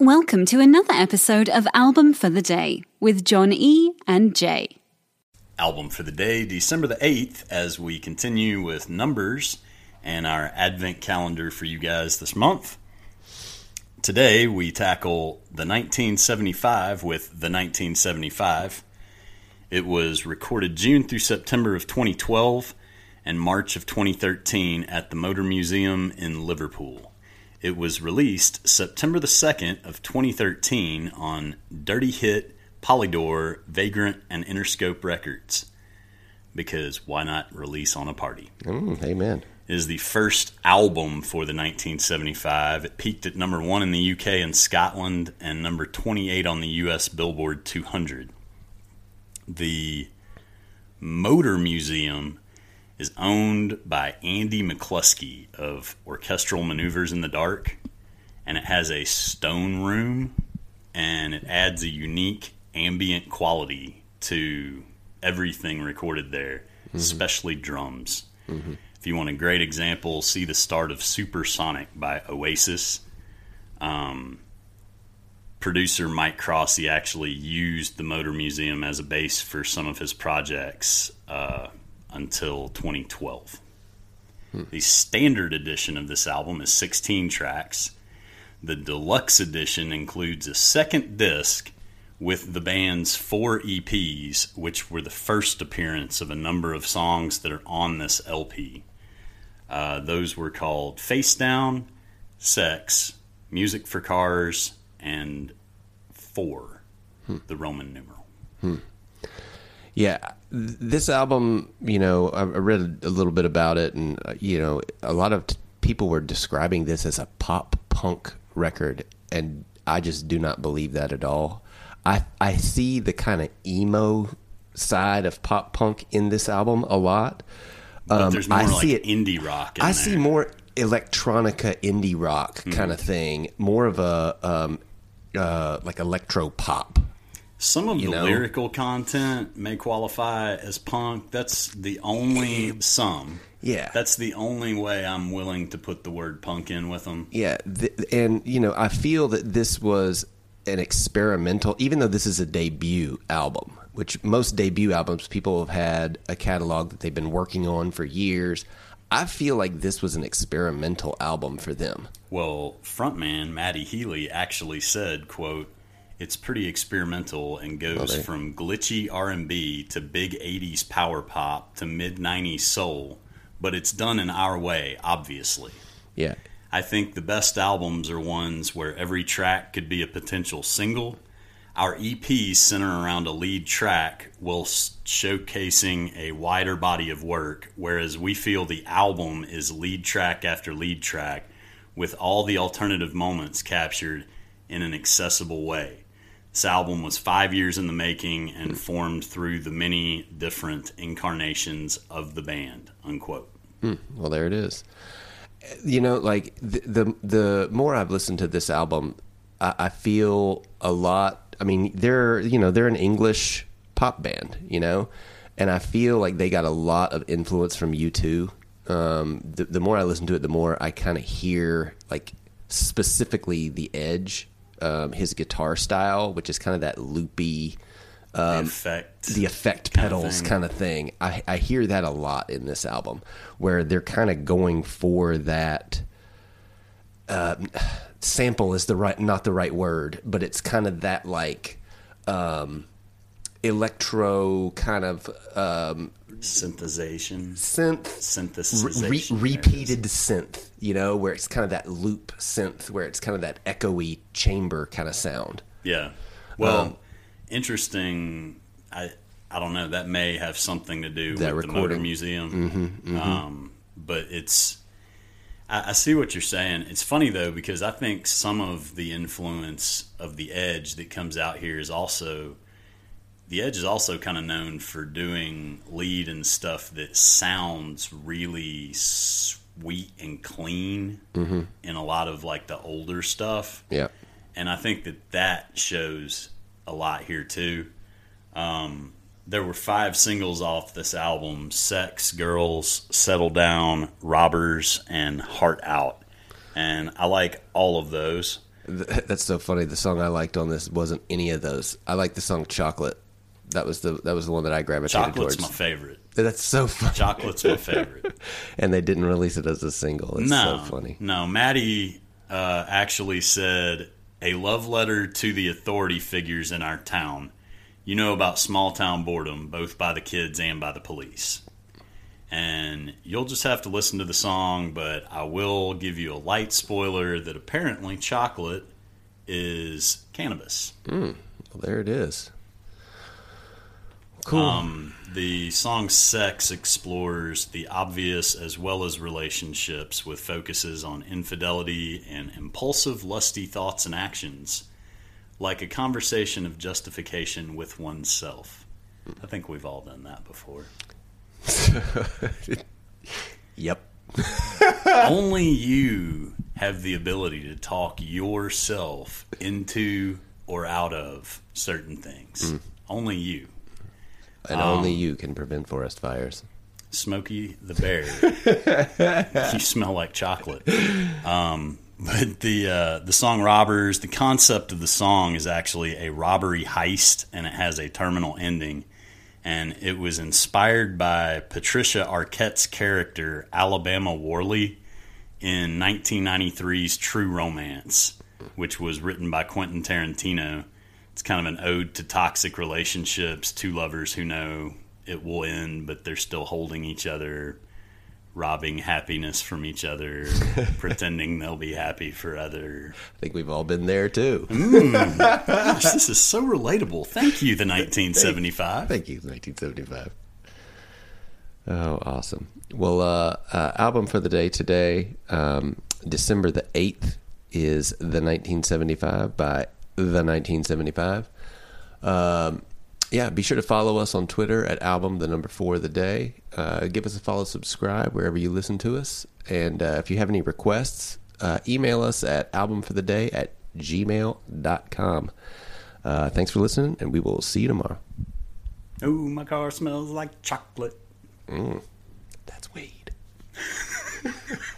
Welcome to another episode of Album for the Day with John E. and Jay. Album for the day, December the 8th, as we continue with numbers and our advent calendar for you guys this month. Today we tackle the 1975 with the 1975. It was recorded June through September of 2012 and March of 2013 at the Motor Museum in Liverpool. It was released September the 2nd of 2013 on Dirty Hit, Polydor, Vagrant, and Interscope Records. Because why not release on a party? Mm, amen. It is the first album for the 1975. It peaked at number one in the UK and Scotland and number 28 on the US Billboard 200. The Motor Museum is owned by Andy McCluskey of Orchestral Maneuvers in the Dark, and it has a stone room, and it adds a unique ambient quality to everything recorded there, especially drums. If you want a great example, see the start of Supersonic by Oasis. Um, producer Mike Crossey actually used the Motor Museum as a base for some of his projects uh, until 2012. The standard edition of this album is 16 tracks. The deluxe edition includes a second disc with the band's four EPs, which were the first appearance of a number of songs that are on this LP. Uh, those were called Face Down, Sex, Music for Cars, and Four, the Roman numeral. Yeah, this album, you know, I read a little bit about it, and uh, you know, a lot of t- people were describing this as a pop punk record, and I just do not believe that at all. I I see the kind of emo side of pop punk in this album a lot. Um, there's more I like see it- indie rock in I there. see more electronica indie rock Hmm. kind of thing, more of a um, uh, like electro pop. Some of you the know? lyrical content may qualify as punk. That's the only some. Yeah. That's the only way I'm willing to put the word punk in with them. Yeah, th- and you know, I feel that this was an experimental, even though this is a debut album, which most debut albums people have had a catalog that they've been working on for years. I feel like this was an experimental album for them. Well, frontman Matty Healy actually said, "quote It's pretty experimental and goes from glitchy R&B to big 80s power pop to mid 90s soul, but it's done in our way, obviously." Yeah, I think the best albums are ones where every track could be a potential single. Our EPs center around a lead track whilst showcasing a wider body of work, whereas we feel the album is lead track after lead track with all the alternative moments captured in an accessible way. This album was five years in the making and formed through the many different incarnations of the band. Unquote. well, there it is. You know, like the the, the more I've listened to this album, I, I feel a lot. I mean, they're you know they're an English pop band, you know, and I feel like they got a lot of influence from U2. Um, the, the more I listen to it, the more I kind of hear like specifically the Edge, um, his guitar style, which is kind of that loopy the effect. the effect kind pedals thing. kind of thing. I, I hear that a lot in this album, where they're kind of going for that. Uh, sample is the right, not the right word, but it's kind of that like um, electro kind of um, synthesization, synth synthesization. re- there it is. repeated synth, you know, where it's kind of that loop synth, where it's kind of that echoey chamber kind of sound. Yeah. Well, Um, interesting. I I don't know. That may have something to do That with the recording. Motor Museum. Um, but it's. I, I see what you're saying. It's funny though because I think some of the influence of the Edge that comes out here is also. The Edge is also kind of known for doing lead and stuff that sounds really sweet and clean in a lot of like the older stuff Yeah. and I think that that shows a lot here too. Um, there were five singles off this album: "Sex," "Girls," "Settle Down," "Robbers," and "Heart Out." And I like all of those. That's so funny. The song I liked on this wasn't any of those. I like the song "Chocolate." That was the that was the one that I gravitated Chocolate's towards. my favorite. That's so funny. Chocolate's my favorite. and they didn't release it as a single. It's no, so funny. no. Matty uh, actually said a love letter to the authority figures in our town. You know about small town boredom, both by the kids and by the police. And you'll just have to listen to the song, but I will give you a light spoiler that apparently chocolate is cannabis. Well, there it is. Cool. Um, the song Sex explores the obvious as well as relationships with focuses on infidelity and impulsive, lusty thoughts and actions, like a conversation of justification with oneself. I think we've all done that before. yep. Only you have the ability to talk yourself into or out of certain things. Only you. And Um, only you can prevent forest fires. Smokey the Bear. you smell like chocolate. Um, but the uh, the song "Robbers," the concept of the song is actually a robbery heist, and it has a terminal ending. And it was inspired by Patricia Arquette's character Alabama Worley in 1993's True Romance, which was written by Quentin Tarantino. It's kind of an ode to toxic relationships, two lovers who know it will end, but they're still holding each other, robbing happiness from each other, pretending they'll be happy for other. I think we've all been there too. Gosh, this is so relatable. Thank you, the 1975. Thank you, 1975. Oh, awesome. Well, uh, uh, album for the day today, um, December the 8th, is The 1975 by The 1975. Um, yeah, be sure to follow us on Twitter at album, the number four of the day. Uh, give us a follow, subscribe wherever you listen to us. And uh, if you have any requests, uh, email us at albumfortheday at gmail.com. Uh, thanks for listening, and we will see you tomorrow. Oh, my car smells like chocolate. That's weed.